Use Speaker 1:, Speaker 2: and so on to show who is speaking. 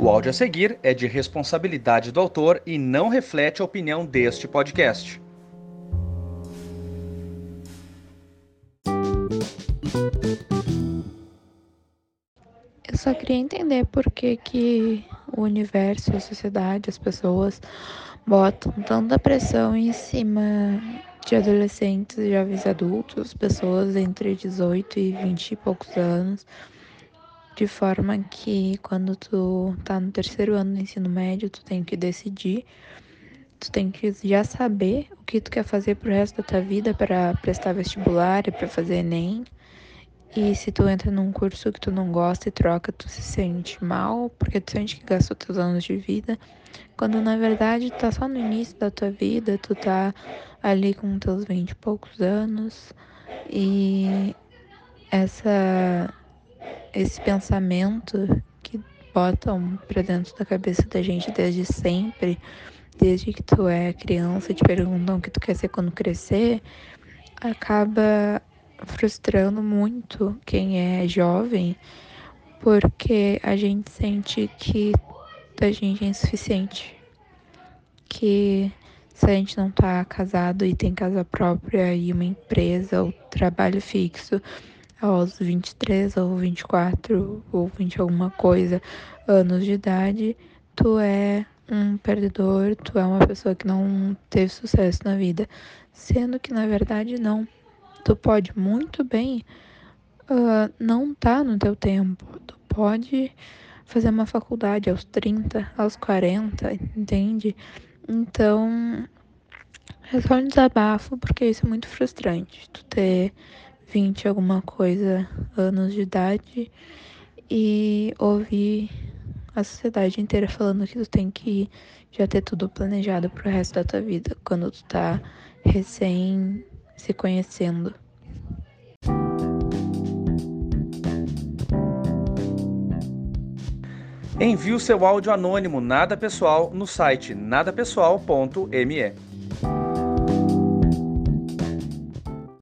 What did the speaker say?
Speaker 1: O áudio a seguir é de responsabilidade do autor e não reflete a opinião deste podcast.
Speaker 2: Eu só queria entender por que, que o universo, a sociedade, as pessoas botam tanta pressão em cima de adolescentes jovens adultos, pessoas entre 18 e 20 e poucos anos, de forma que quando tu tá no terceiro ano do ensino médio, tu tem que decidir, tu tem que já saber o que tu quer fazer pro resto da tua vida para prestar vestibular e para fazer ENEM. E se tu entra num curso que tu não gosta e troca, tu se sente mal, porque tu sente que gastou teus anos de vida, quando na verdade tu tá só no início da tua vida, tu tá ali com teus vinte e poucos anos e essa esse pensamento que botam pra dentro da cabeça da gente desde sempre, desde que tu é criança, te perguntam o que tu quer ser quando crescer, acaba frustrando muito quem é jovem, porque a gente sente que a gente é insuficiente, que se a gente não tá casado e tem casa própria e uma empresa ou trabalho fixo aos 23 ou 24 ou 20 alguma coisa anos de idade, tu é um perdedor, tu é uma pessoa que não teve sucesso na vida, sendo que na verdade não tu pode muito bem uh, não tá no teu tempo. Tu pode fazer uma faculdade aos 30, aos 40, entende? Então, é só um desabafo, porque isso é muito frustrante. Tu ter 20 alguma coisa anos de idade e ouvir a sociedade inteira falando que tu tem que já ter tudo planejado pro resto da tua vida, quando tu tá recém se conhecendo.
Speaker 1: Envie o seu áudio anônimo nada pessoal no site nadapessoal.me.